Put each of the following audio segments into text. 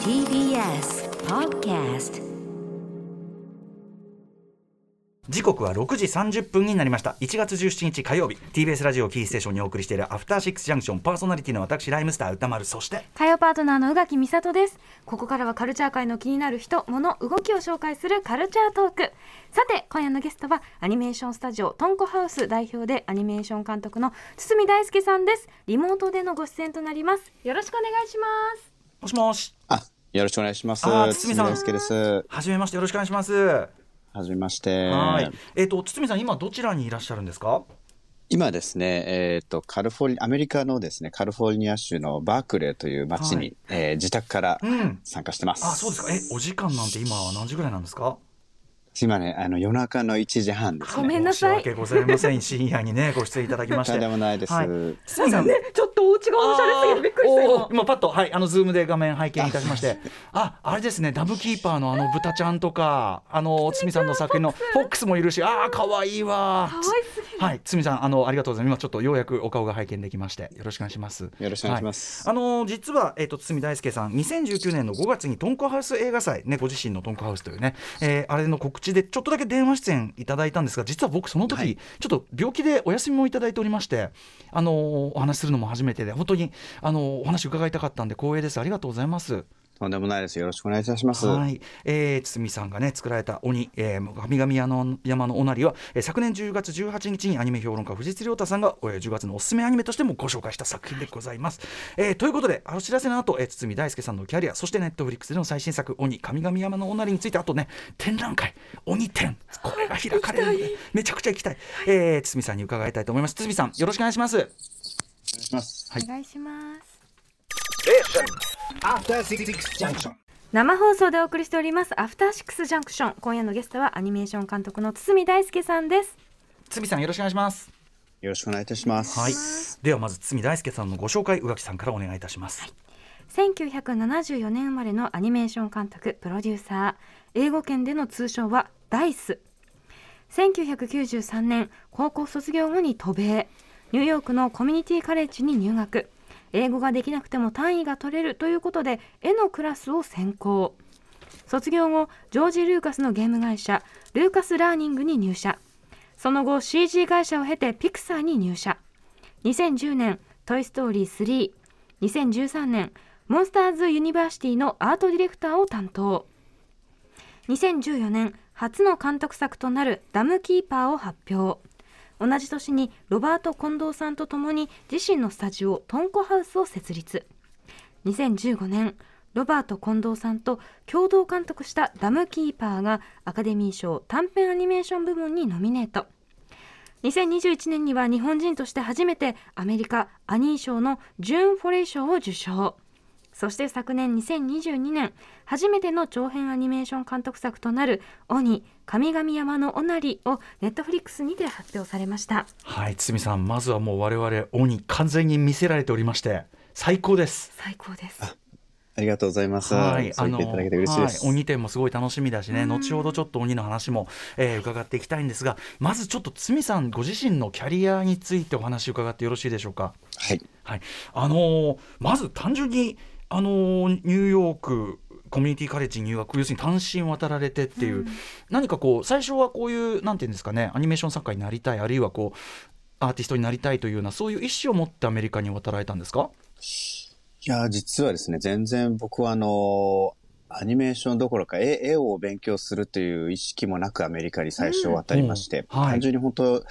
TBS Podcast 時刻は6時30分になりました。1月17日火曜日。TBS ラジオキーステーションにお送りしているアフターシックスジャンクションパーソナリティの私ライムスター歌丸。そして火曜パートナーの宇垣美里です。ここからはカルチャー界の気になる人物動きを紹介するカルチャートークさて今夜のゲストはアニメーションスタジオトンコハウス代表でアニメーション監督の堤大輔さんです。リモートでのご出演となります。よろしくお願いします。もしもし。あ、よろしくお願いします。堤さん。大輔です。はじめまして。よろしくお願いしますははじめまして。い。えっ、と堤さん今どちらにいらっしゃるんですか？今ですね、えっ、と、カリフォルニア、アメリカのですね、カリフォルニア州のバークレーという町に、はい。えー自宅からうん。参加してます。あそうですか。えお時間なんて今は何時ぐらいなんですか？今ね、あの、夜中の1時半ですごね。めんなさい。申し訳ございません。深夜にね ご出演いただきましとんてでもないです。はい。堤さんちょっとお家がおしゃれすぎてびっくりした今パッとはいあのズームで画面拝見いたしまして。ああれですねダムキーパーのあの豚ちゃんとかあの堤さんの作品のフォックス。もいるし。ああ可愛いわ。可愛すぎる。はい。堤さんあのありがとうございます。今ちょっとようやくお顔が拝見できましてよろしくお願いします。よろしくお願いします。あの実は、えっと堤大介さん2019年の5月にトンコハウス映画祭、ね、ご自身のトンコハウスというね、えーあれの告知でちょっとだけ電話出演いただいたんですが実は僕その時、はいちょっと病気でお休みもいただいておりましてあのお話するのも初めてで本当にあのお話伺いたかったんで光栄ですありがとうございます。とんでもないです。よろしくお願いいたします。はい、えー、堤さんがね作られた鬼、えー、神々山の山のおなりは、えー昨年10月18日にアニメ評論家藤津亮太さんが、えー10月のおすすめアニメとしてもご紹介した作品でございます。えーということでお知らせの後、えー、堤大輔さんのキャリアそしてネットフリックスでの最新作鬼神々山のおなりについてあとね展覧会鬼展これが開かれるのでめちゃくちゃ行きたい、えー、堤さんに伺いたいと思います堤さんよろしくお願いします。お願いします。はいお願いします.生放送でお送りしておりますアフターシックスジャンクション今夜のゲストはアニメーション監督の堤大輔さんです。堤さんよろしくお願いします。よろしくお願いいたします。はい、ではまず堤大輔さんのご紹介宇垣さんからお願いいたします。1974年生まれのアニメーション監督プロデューサー英語圏での通称はダイス。1993年高校卒業後に渡米。ニューヨークのコミュニティカレッジに入学英語ができなくても単位が取れるということで絵のクラスを専攻。卒業後ジョージ・ルーカスのゲーム会社ルーカス・ラーニングに入社。その後 CG 会社を経てピクサーに入社。2010年「トイ・ストーリー3」2013年モンスターズ・ユニバーシティのアートディレクターを担当。2014年初の監督作となる「ダムキーパー」を発表。同じ年にロバート・近藤さんと共に自身のスタジオトンコハウスを設立。2015年ロバート・近藤さんと共同監督した「ダムキーパー」がアカデミー賞短編アニメーション部門にノミネート。2021年には日本人として初めてアメリカアニー賞のジューン・フォレイ賞を受賞。そして昨年2022年初めての長編アニメーション監督作となる「鬼神々山のおなり」をネットフリックスにて発表されましたはい堤さんまずはもう我々鬼完全に見せられておりまして最高です。最高ですありがとうございます。はい、そう言っていただけて嬉しいです。はい、鬼展もすごい楽しみだしね、後ほどちょっと鬼の話も、えー伺っていきたいんですが、まずちょっと堤さんご自身のキャリアについてお話を伺ってよろしいでしょうか。はい。はい、あのーまず単純にあのーニューヨークコミュニティカレッジに入学要するに単身渡られてっていう、何かこう最初はこういうなんていうんですかねアニメーション作家になりたいあるいはこうアーティストになりたいというようなそういう意思を持ってアメリカに渡られたんですか？いや、実はですね、全然僕はあの、アニメーションどころか絵絵を勉強するという意識もなくアメリカに最初渡りまして、うん。はい。単純に本当、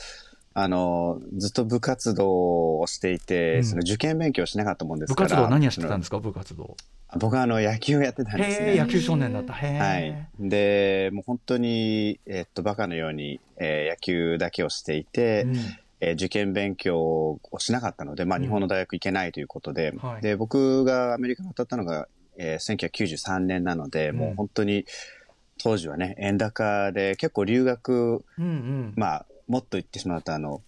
あの、ずっと部活動をしていて、うん。その受験勉強しなかったもんです部から。活動何をしてたんですか？部活動僕はあの野球をやってたんですね。野球少年だった。はい。で、もう本当に、えっと、バカのように、えー野球だけをしていて、うん。えー受験勉強をしなかったので、まあ、うん。日本の大学行けないということで、はい。で僕がアメリカに渡ったのが、えー1993年なので、うん。もう本当に当時はね円高で結構留学うんうん。まあもっと言ってしまうとあの、うん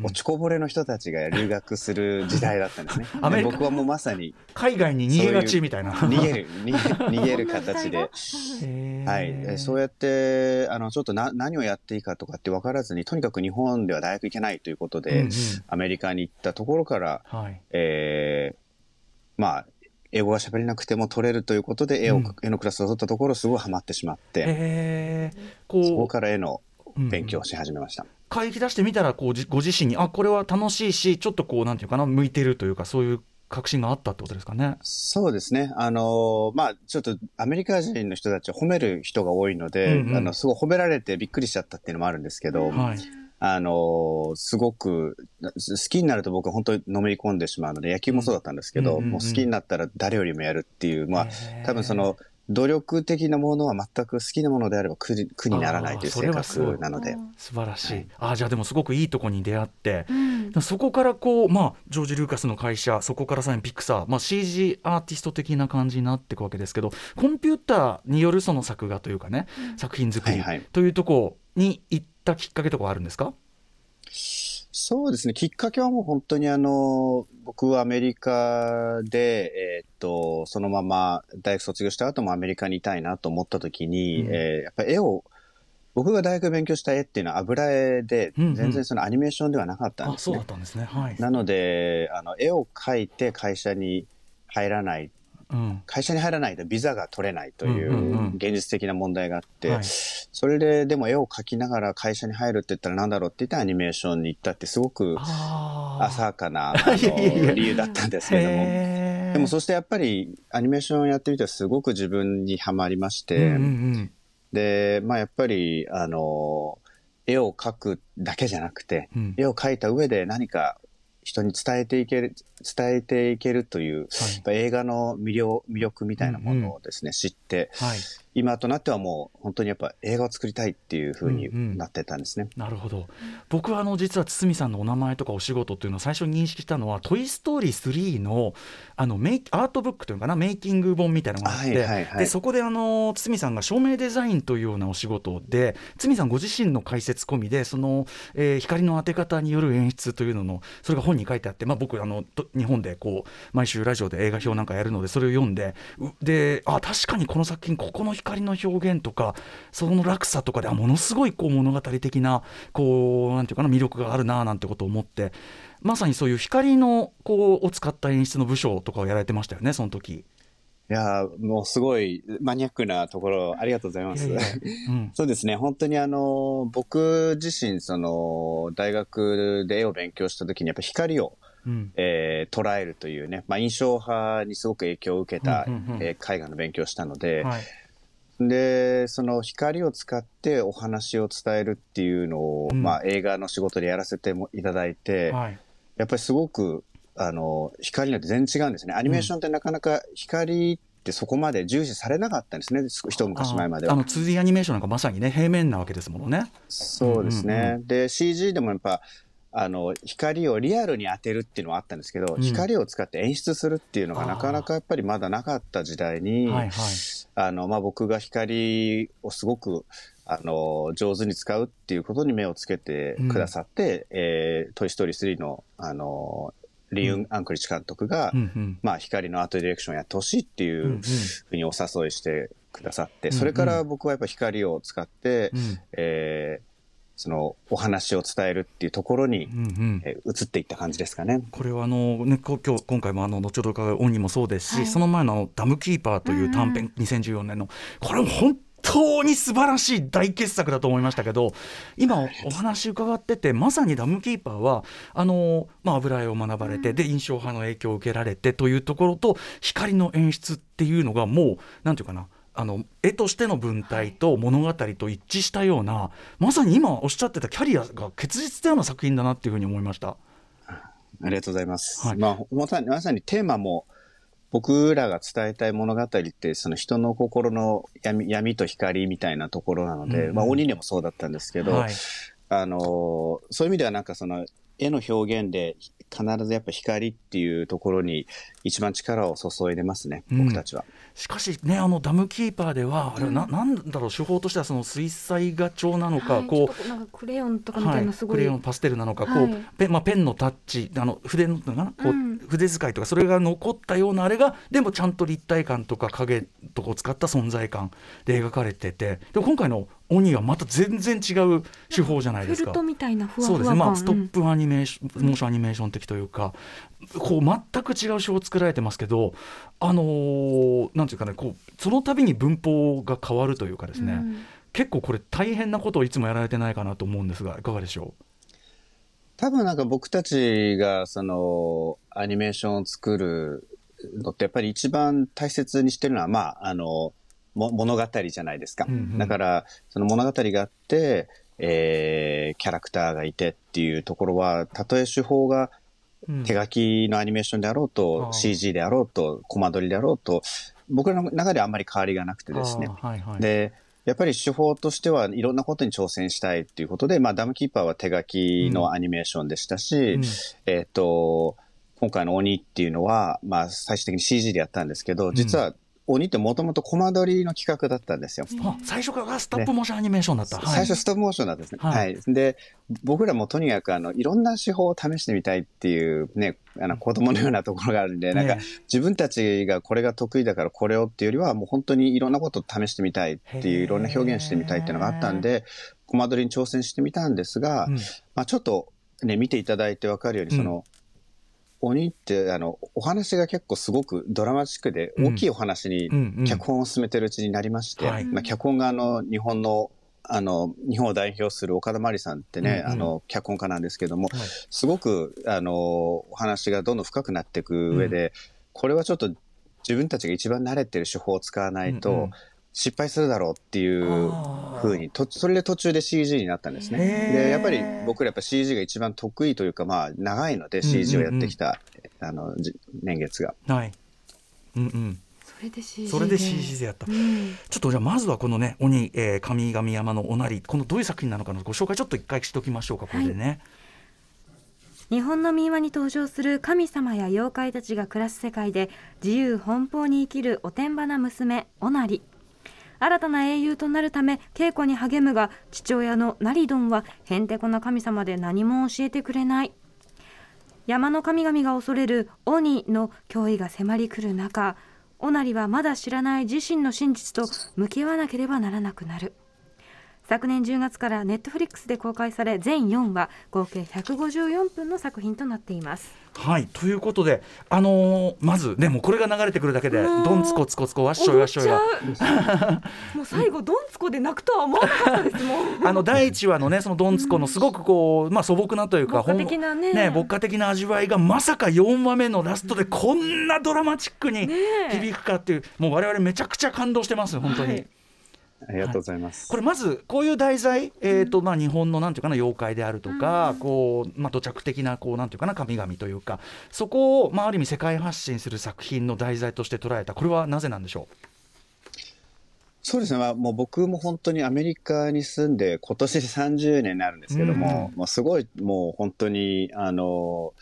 落ちこぼれの人たちが留学する時代だったんですね。アメリカ。で僕はもうまさに海外に逃げがちみたいな。逃げる逃げる形で。はい、えそうやってあのちょっとな何をやっていいかとかって分からずにとにかく日本では大学行けないということで、うんうん。アメリカに行ったところから、はい。えーまあ英語が喋れなくても撮れるということで絵を、うん。絵のクラスを取ったところすごいハマってしまって、えー、そここうから絵のうん。勉強をし始めました。書き出してみたらこうじご自身にあこれは楽しいしちょっとこうなんていうかな向いてるというかそういう確信があったってことですかね。そうですね。あのーまあ、ちょっとアメリカ人の人たちは褒める人が多いので、うんうんあの、すごい褒められてびっくりしちゃったっていうのもあるんですけど、はいあのーすごく、好きになると僕は本当にのめり込んでしまうので、野球もそうだったんですけど、うんうんうんうんもう好きになったら誰よりもやるっていう、まあ、多分その、努力的なものは全く好きなものであれば苦に苦にならないという性あーそれはすごい。格なので。素晴らしい、はい。あじゃあでもすごくいいとこに出会って。う、ん。そこからこう、まあ、ジョージ・ルーカスの会社そこからさらにピクサー、まあ、CG アーティスト的な感じになっていくわけですけどコンピューターによるその作画というかね、作品作りはいはい。というところに行ったきっかけとかはあるんですか、そうですね。きっかけはもう本当にあの、僕はアメリカで、えーっと、そのまま大学卒業した後もアメリカにいたいなと思った時に、うんえーやっぱり絵を、僕が大学で勉強した絵っていうのは油絵で、うんうん全然そのアニメーションではなかったんですねあそうだっ。たんですねはい、なので、あの、絵を描いて会社に入らない、うん会社に入らないとビザが取れないという現実的な問題があって、はい。それででも絵を描きながら会社に入るって言ったら何だろうって言ってアニメーションに行ったってすごく浅はかな 理由だったんですけれども。でもそしてやっぱりアニメーションやってみてすごく自分にはまりまして、で、まあやっぱり、あの、絵を描くだけじゃなくて、うん。絵を描いた上で何か人に伝えていける、伝えていけるという、やっぱ映画の魅力魅力みたいなものをですね、知って、はい。今となってはもう本当にやっぱ映画を作りたいっていう風にうんうん。なってたんですね。なるほど。僕はあの実は堤さんのお名前とかお仕事っていうのを最初に認識したのは「トイ・ストーリー3の」あのメイアートブックというのかなメイキング本みたいなのがあって、はいはいはい。でそこであの堤さんが照明デザインというようなお仕事で堤さんご自身の解説込みでその、えー光の当て方による演出というののそれが本に書いてあって、まあ、僕あのと日本でこう毎週ラジオで映画表なんかやるのでそれを読んでうであ確かにこの作品ここの光の表現とかその落差とかであものすごいこう物語的なこうなんていうかな魅力があるななんてことを思ってまさにそういう光のこうを使った演出の部署とかをやられてましたよねその時。いやーもうすごいマニアックなところありがとうございます。いやいやうん そうですね。本当にあの、僕自身、その、大学で絵を勉強した時にやっぱ光を、うんえー捉えるというね、まあ、印象派にすごく影響を受けた、えー絵画の勉強をしたので、はいで、その光を使ってお話を伝えるっていうのを、うんまあ、映画の仕事でやらせてもいただいて、はいやっぱりすごく、あの、光によって全然違うんですね。アニメーションってなかなか光ってそこまで重視されなかったんですね、一昔前まではあ。の 2D アニメーションなんかまさにね平面なわけですものね。そうですね。で、CG でもやっぱ、あの、光をリアルに当てるっていうのはあったんですけど、うん。光を使って演出するっていうのがなかなかやっぱりまだなかった時代に、はいはい。あの、まあ、僕が光をすごく、あの、上手に使うっていうことに目をつけてくださって、えートイストーリー3の、あの、リユン・アンクリッチ監督が、うんうん。まあ、光のアートディレクションやってほしいっていううんうんふうにお誘いしてくださって、うんうん。それから僕はやっぱ光を使って、うん。えーそのお話を伝えるっていうところに、うんうん。えー移っていった感じですかね。これはあの、ね、こ今日今回もあの後ほど伺う「オン」にもそうですし、はい。その前のあの「ダムキーパー」という短編、2014年のこれも本当に素晴らしい大傑作だと思いましたけど今お話伺っててまさに「ダムキーパーは」あのまあ、油絵を学ばれて、で印象派の影響を受けられてというところと光の演出っていうのがもうなんていうかなあの絵としての文体と物語と一致したようなまさに今おっしゃってたキャリアが結実したような作品だなっていうふうに思いました。ありがとうございます。はい。まあ、まさに、まさにテーマも、僕らが伝えたい物語って、その人の心の闇闇と光みたいなところなので、うんうんまあ、鬼でもそうだったんですけど、はい。あのーそういう意味ではなんかその、絵の表現で必ずやっぱ光っていうところに一番力を注いでますね、うん。僕たちは。しかしねあのダムキーパーではあれはな,、なんだろう手法としてはその水彩画調なのか、はい。こちょっとなんかクレヨンとかう、みたはいい、なすごい、クレヨンパステルなのか、はい。こうペン,、まあ、ペンのタッチあの筆のかなこう、うん。筆使いとかそれが残ったようなあれがでもちゃんと立体感とか影とかを使った存在感で描かれててでも今回の鬼はまた全然違う手法じゃないですか。フェルト。みたいなふわふそうですね、わ感、まあ、ストップアニメーションモーションアニメーション的というかこう全く違う手法を作られてますけどあのーなんていうかねこうその度に文法が変わるというかですね、うん。結構これ大変なことをいつもやられてないかなと思うんですがいかがでしょ多分なんか僕たちがそのアニメーションを作るのってやっぱり一番大切にしてるのはまああのも物語じゃないですか。うんうん。だからその物語があって、えーキャラクターがいてっていうところはたとえ手法がう、うん。手書きのアニメーションであろうと、ああ CG であろうとコマ撮りであろうと僕らの中ではあんまり変わりがなくてですね。はいはい、で、やっぱり手法としてはいろんなことに挑戦したいっていうことで、まあ、ダムキーパーは手書きのアニメーションでしたし、うん。えっ、と、今回の鬼っていうのは、まあ、最終的に CG でやったんですけど、実は鬼ってもともとコマ撮りの企画だったんですよ。あ最初からストップモーションアニメーションだった、はい。最初ストップモーションなんですね。ははい。い。で、僕らもとにかくあの、いろんな手法を試してみたいっていうね、あの、子供のようなところがあるんで、なんかね、自分たちがこれが得意だからこれをっていうよりは、もう本当にいろんなことを試してみたいっていう、いろんな表現してみたいっていうのがあったんで、コマ撮りに挑戦してみたんですが、うん。まあちょっとね、見ていただいてわかるように、その、鬼って、あの、お話が結構すごくドラマチックで、うん。大きいお話にうんうん。脚本を進めてるうちになりまして、はい。まあ、脚本があの、日本の、あの、日本を代表する岡田真理さんってね、うんうん。あの、脚本家なんですけども、はい。すごく、あの、お話がどんどん深くなっていく上で、これはちょっと自分たちが一番慣れてる手法を使わないと、うんうん失敗するだろうっていうあー。風にと、それで途中で CG になったんですね。で、やっぱり僕らやっぱ CG が一番得意というか、まあ、長いので CG をやってきた、あの、じ年月が。はい。うんうん、それで CG それで CG でやった、うん。ちょっとじゃあまずはこのね鬼、えー、神々山のおなりこのどういう作品なのかのご紹介ちょっと一回しておきましょうかこれでね、日本の民話に登場する神様や妖怪たちが暮らす世界で自由奔放に生きるおてんばな娘おなり新たな英雄となるため稽古に励むが父親のナリドンはへんてこな神様で何も教えてくれない。山の神々が恐れる鬼の脅威が迫りくる中おなりはまだ知らない自身の真実と向き合わなければならなくなる。昨年10月からネットフリックスで公開され全4話合計154分の作品となっています。はいということであのーまずねもうこれが流れてくるだけでどんつこつこつこわっしょいわっしょいが もう最後どんつこで泣くとは思わなかったですもん あの第1話のねそのどんつこのすごくこう、まあ、素朴なというか牧歌的なね。ほん牧歌的な味わいがまさか4話目のラストでこんなドラマチックにえ。響くかっていう、もう我々めちゃくちゃ感動してます本当に。はいありがとうございます。これまずこういう題材、えーとまあ、日本のなんていうかな妖怪であるとか、こうまあ、土着的なこうなんていうかな神々というかそこを、まあ、ある意味世界発信する作品の題材として捉えた。これはなぜなんでしょそうですね、まあ、もう僕も本当にアメリカに住んで今年で30年になるんですけども、うん。もうすごいもう本当にあの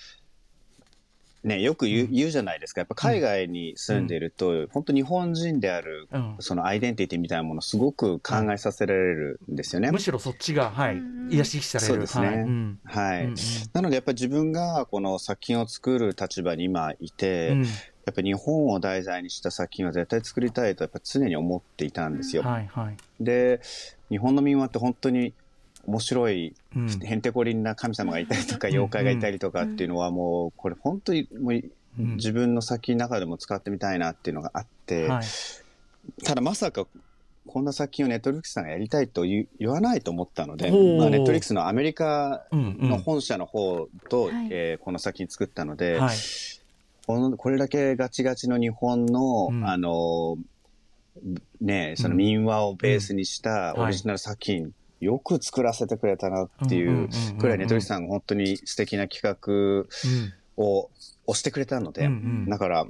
ねよく言う,、言うじゃないですか。やっぱ海外に住んでいると、本当日本人であるう、うん、そのアイデンティティみたいなものをすごく考えさせられるんですよね。むしろそっちが、はいうん、癒し引きされる。そうですね。はい。なのでやっぱり自分がこの作品を作る立場に今いて、うん。やっぱり日本を題材にした作品は絶対作りたいとやっぱ常に思っていたんですよ。はいはい。で日本の民話って本当に面白いうん。へんてこりんな神様がいたりとか妖怪がいたりとかっていうのはもうこれ本当にもううん。自分の作品の中でも使ってみたいなっていうのがあって、はい。ただまさかこんな作品をネットフリックスさんがやりたいと言わないと思ったので、まあ、ネットフリックスのアメリカうんうん。の本社の方と、はい。えーこの作品作ったので、はい。このこれだけガチガチの日本の、うん。あのねその民話をベースにしたオリジナル作品、よく作らせてくれたなっていんうくらいネットフリックスさんが本当に素敵な企画うんを押してくれたので、だから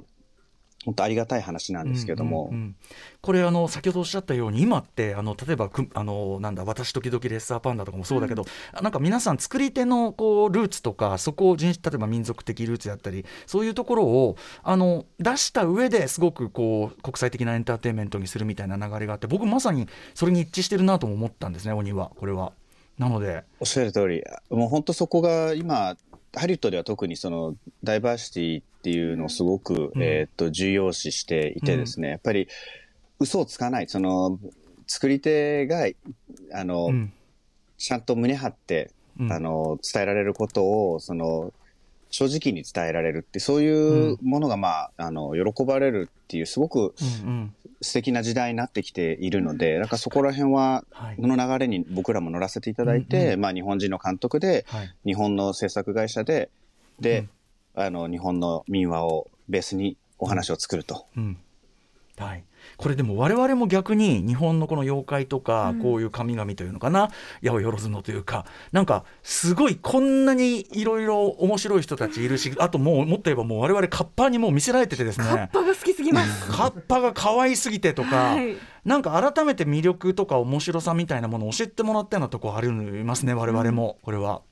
本当ありがたい話なんですけども、うんうんうん。これあの先ほどおっしゃったように今ってあの例えばくあのなんだ私時々レッサーパンダとかもそうだけど、なんか皆さん作り手のこうルーツとかそこを人例えば民族的ルーツだったりそういうところをあの出した上ですごくこう国際的なエンターテインメントにするみたいな流れがあって僕まさにそれに一致してるなとも思ったんですね鬼はこれは。なので、おっしゃる通り。もう本当そこが今ハリウッドでは特にそのダイバーシティっていうのをすごく、うん。えーっと重要視していてですね、やっぱり嘘をつかない。その作り手があの、うん。ちゃんと胸張ってうん。あの、伝えられることを、その、正直に伝えられるって、そういうものが、まあ、あの、喜ばれるっていう、すごく素敵な時代になってきているので、なんかそこら辺は、はい。この流れに僕らも乗らせていただいて、まあ、日本人の監督で、はい。日本の制作会社で、で、あの、日本の民話をベースにお話を作ると。うん。はい、これでも我々も逆に日本のこの妖怪とかうん。こういう神々というのかな、八百万のというかなんかすごいこんなにいろいろ面白い人たちいるしあともうもっと言えばもう我々カッパにもう見せられててですカッねパが好きすぎます。カッパが可愛すぎてとか、はい。なんか改めて魅力とか面白さみたいなものを教えてもらったようなとこありますね我々も。これは。はい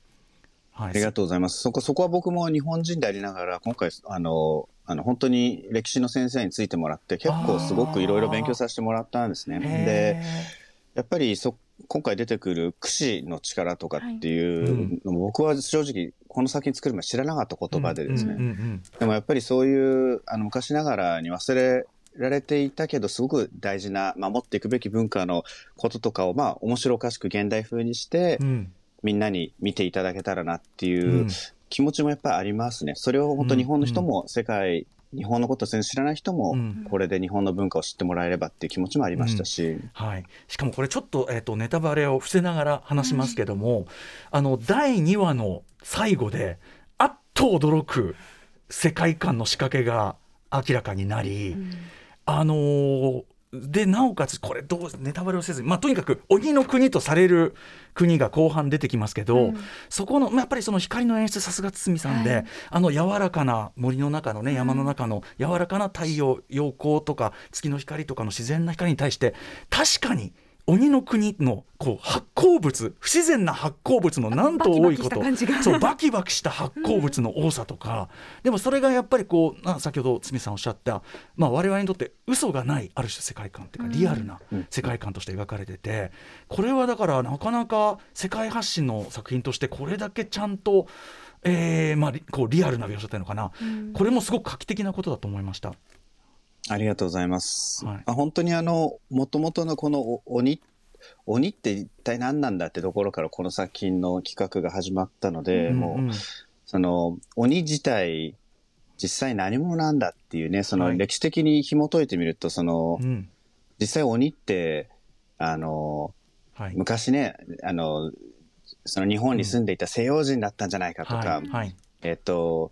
ありがとうございます。そこ、そこは僕も日本人でありながら、今回、あの、あの、本当に歴史の先生についてもらって、結構すごくいろいろ勉強させてもらったんですね。で、へやっぱりそ、今回出てくる櫛の力とかっていうのも、僕は正直、この作品作る前知らなかったー言葉でですね。でもやっぱりそういう、あの、昔ながらに忘れられていたけど、すごく大事な、守っていくべき文化のこととかを、まあ、面白おかしく現代風にして、うんみんなに見ていただけたらなっていう、うん。気持ちもやっぱりありますね。それを本当日本の人も世界、日本のことを全然知らない人もうん、これで日本の文化を知ってもらえればっていう気持ちもありましたし、はい、しかもこれちょっと,、えー、とネタバレを伏せながら話しますけども、あの第2話の最後であっと驚く世界観の仕掛けが明らかになり、あのーでなおかつこれどうネタバレをせずに、まあ、とにかく鬼の国とされる国が後半出てきますけど、うん。そこの、まあ、やっぱりその光の演出さすが堤さんで、はい。あの柔らかな森の中のね山の中の柔らかな太陽陽光とか月の光とかの自然な光に対して確かに鬼の国のこう発酵物不自然な発酵物のなんと多いこと。バキバキした感じが。そうバキバキした発酵物の多さとか、でもそれがやっぱりこうあ先ほど堤さんおっしゃった、まあ、我々にとって嘘がないある種世界観っていうかリアルなうん。世界観として描かれててこれはだからなかなか世界発信の作品としてこれだけちゃんと、えーまあ、リこうリアルな描写というのかな、うん。これもすごく画期的なことだと思いました。ありがとうございます。はい。あ本当にあの、もともとのこのお鬼、鬼って一体何なんだってところからこの作品の企画が始まったので、もう、うん。うんその、鬼自体、実際何者なんだっていうね、そはい。の歴史的に紐解いてみると、その、うん。実際鬼って、あの、はい。昔ね、あの、その日本に住んでいた西洋人だったんじゃないかとか、はい。はい。えっと、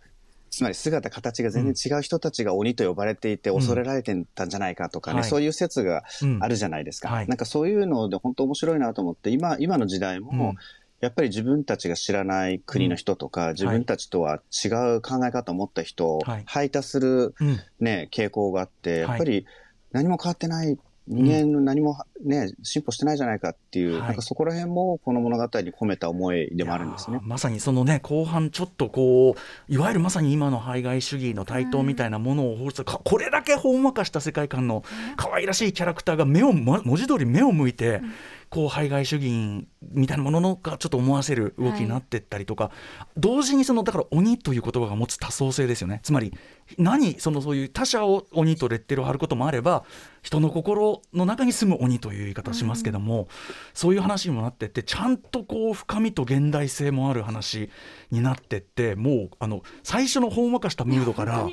つまり姿、形が全然違う人たちが鬼と呼ばれていてうん。恐れられてたんじゃないかとかね、はい。そういう説がうん。あるじゃないですか。はい。なんかそういうので本当面白いなと思って、今、今の時代も、うん。やっぱり自分たちが知らない国の人とか、自分たちとは違う考え方を持った人をはい。排他するうん。ね、傾向があって、はい。やっぱり何も変わってない、人間の何もね、進歩してないじゃないかっていう、はい。なんかそこら辺もこの物語に込めた思いでもあるんですね。まさにそのね後半ちょっとこういわゆるまさに今の排外主義の台頭みたいなものを放出かこれだけほんわかした世界観の可愛らしいキャラクターが目をま文字通り目を向いて、こう排外主義みたいなもののがちょっと思わせる動きになってったりとか、同時にそのだから鬼という言葉が持つ多層性ですよねつまり何そのそういう他者を鬼とレッテルを貼ることもあれば人の心の中に住む鬼という言い方をしますけども、そういう話にもなってってちゃんとこう深みと現代性もある話になってってもうあの最初のほんわかしたムードから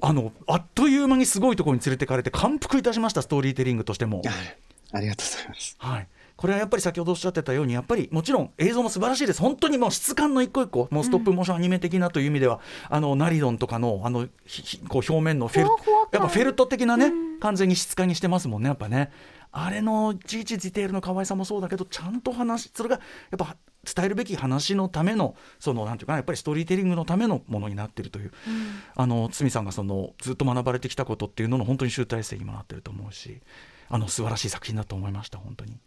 あのあっという間にすごいところに連れてかれて感服いたしましたストーリーテリングとしても。ありがとうございます。はいこれはやっぱり先ほどおっしゃってたようにやっぱりもちろん映像も素晴らしいです。本当にもう質感の一個一個もうストップモーションアニメ的なという意味では、あのナリドンとかのあのひひこう表面のフェルふわふわ感やっぱフェルト的なね、うん。完全に質感にしてますもんねやっぱね。あれのいちいちディテールの可愛さもそうだけどちゃんと話それがやっぱ伝えるべき話のためのそのなんていうかなやっぱりストーリーテリングのためのものになっているという、あの堤さんがそのずっと学ばれてきたことっていうのの本当に集大成にもなってると思うしあの素晴らしい作品だと思いました本当に。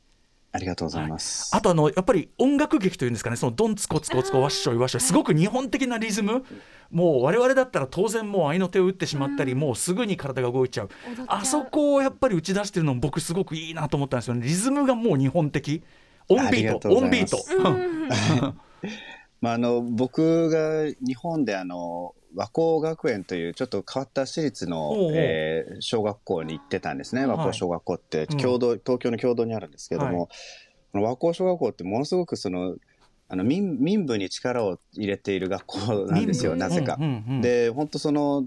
ありがとうございます。あとあのやっぱり音楽劇というんですかね。そのドンツコツコツコワッショイワッショイ。すごく日本的なリズム。もう我々だったら当然もう合いの手を打ってしまったり、もうすぐに体が動いちゃう。あそこをやっぱり打ち出してるのも僕すごくいいなと思ったんですよね。リズムがもう日本的。オンビート。オンビート、うん。まあ、あの、僕が日本であの、和光学園というちょっと変わった私立の、おうおう。えー小学校に行ってたんですね。はい。和光小学校って、うん。経堂、東京の経堂にあるんですけども、この和光小学校ってものすごくその、あの民、民舞に力を入れている学校なんですよ、なぜか。うんうんうん。で、本当その、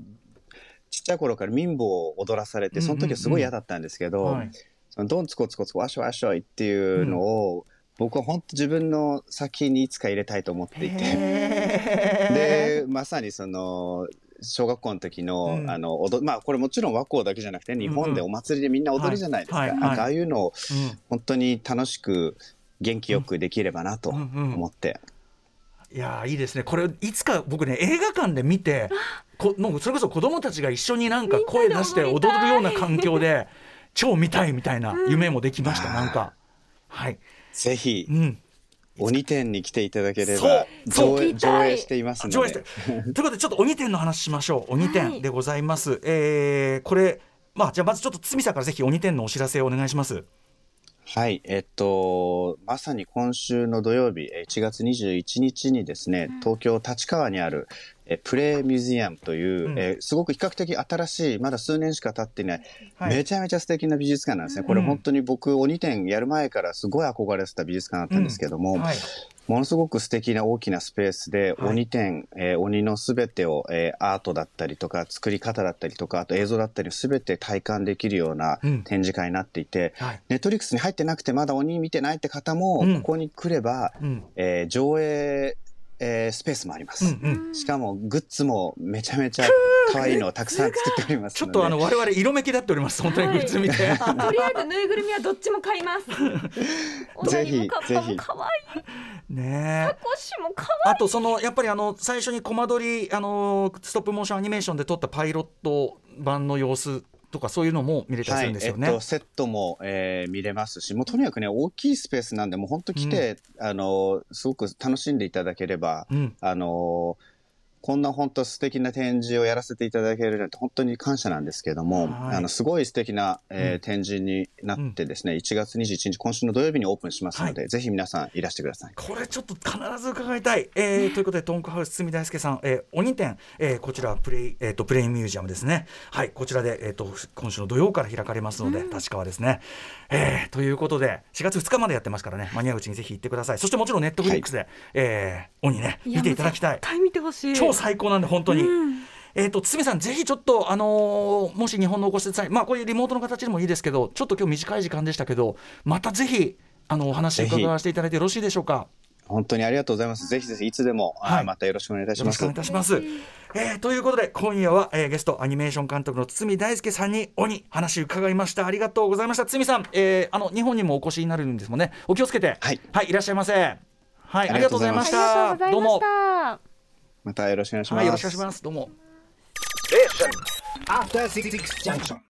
ちっちゃい頃から民部を踊らされて、その時はすごい嫌だったんですけど、はい。そのドンツコツコツコワショワショイっていうのを、僕は本当自分の先にいつか入れたいと思っていて、へで、まさにその、小学校の時の、うん。あの、踊まあこれもちろん和光だけじゃなくて、日本でお祭りでみんな踊るじゃないですか。はいはい。なんかああいうのを本当に楽しく元気よくできればなとうんうん思って。いやーいいですね。これいつか僕ね映画館で見てこもうそれこそ子供たちが一緒になんか声出して踊るような環境で超見たいみたいな夢もできました、なんか。はいぜひう、ん。鬼店に来ていただけれそうば、そう。上映上映していますの上映して。で。ということでちょっと鬼店の話しましょう。鬼はい。店でございます、えーこれまあじゃあまずちょっと堤さんからぜひ鬼店のお知らせをお願いします。はい、えっと、まさに今週の土曜日、えー1月21日にですね、東京立川にある、えープレイミュージアムという、うん。えーすごく比較的新しい、まだ数年しか経っていない、はい。めちゃめちゃ素敵な美術館なんですね。これうん本当に僕、鬼店やる前からすごい憧れてた美術館だったんですけども、はい。ものすごく素敵な大きなスペースで、はい。鬼展、えー鬼のすべてを、えーアートだったりとか、作り方だったりとか、あと映像だったりをすべて体感できるようなうん。展示会になっていて、はい。ネットリックスに入ってなくてまだ鬼見てないって方も、うん。ここに来れば、うん。えー上映、えースペースもあります。うんうんしかもグッズもめちゃめちゃ可愛いのをたくさん作っておりますちょっ。とあの我々色めき立っております本当にグッズ見て、とりあえずぬいぐるみはどっちも買います。ぜひおなりもカッパも可愛い。ねえ腰も可あとそのやっぱりあの最初にコマ撮りあのストップモーションアニメーションで撮ったパイロット版の様子とかそういうのも見れたりするんですよね。はいえっと、セットも、えー見れますし、もうとにかくね、大きいスペースなんで、もう本当来て、あの、すごく楽しんでいただければ、うん。あの、こんな本当素敵な展示をやらせていただけるなんて本当に感謝なんですけども、はいあの、すごい素敵な、えーうん展示になってですね、1月21日、今週の土曜日にオープンしますので、ぜひ皆さんいらしてください。これちょっと必ず伺いたい。えーということで、トンクハウス堤大輔さん、えー、鬼店、えーこちらプレイ、えー、とプレイミュージアムですね。はい、こちらで、えー、と今週の土曜から開かれますので、立川ですね。えーということで、4月2日までやってますからね、間に合ううちにぜひ行ってください。そしてもちろんネットフリックスで、えー鬼ね。見ていただきたい絶。対見てほしい。超最高なんで本当に。うん。えー、と堤さん、ぜひちょっと、あのーもし日本のお越しください、まあ、こういうリモートの形でもいいですけど、ちょっと今日短い時間でしたけど、またぜひ、あのお話伺わせていただいてよろしいでしょうか？本当にありがとうございます。ぜひぜひいつでも、あはい。またよろしくお願いいたします。よろしくお願いい。たします。えーということで今夜は、えーゲストアニメーション監督の堤大輔さんに鬼話伺いました。ありがとうございました。堤さん、えーあの日本にもお越しになるんですもんね。お気をつけて。はい。い、らっしゃいませ。はいありがとうございましがとうございました。どうもました。よろしくお願いします。はいよろしくお願いしますどうも After Six Junction.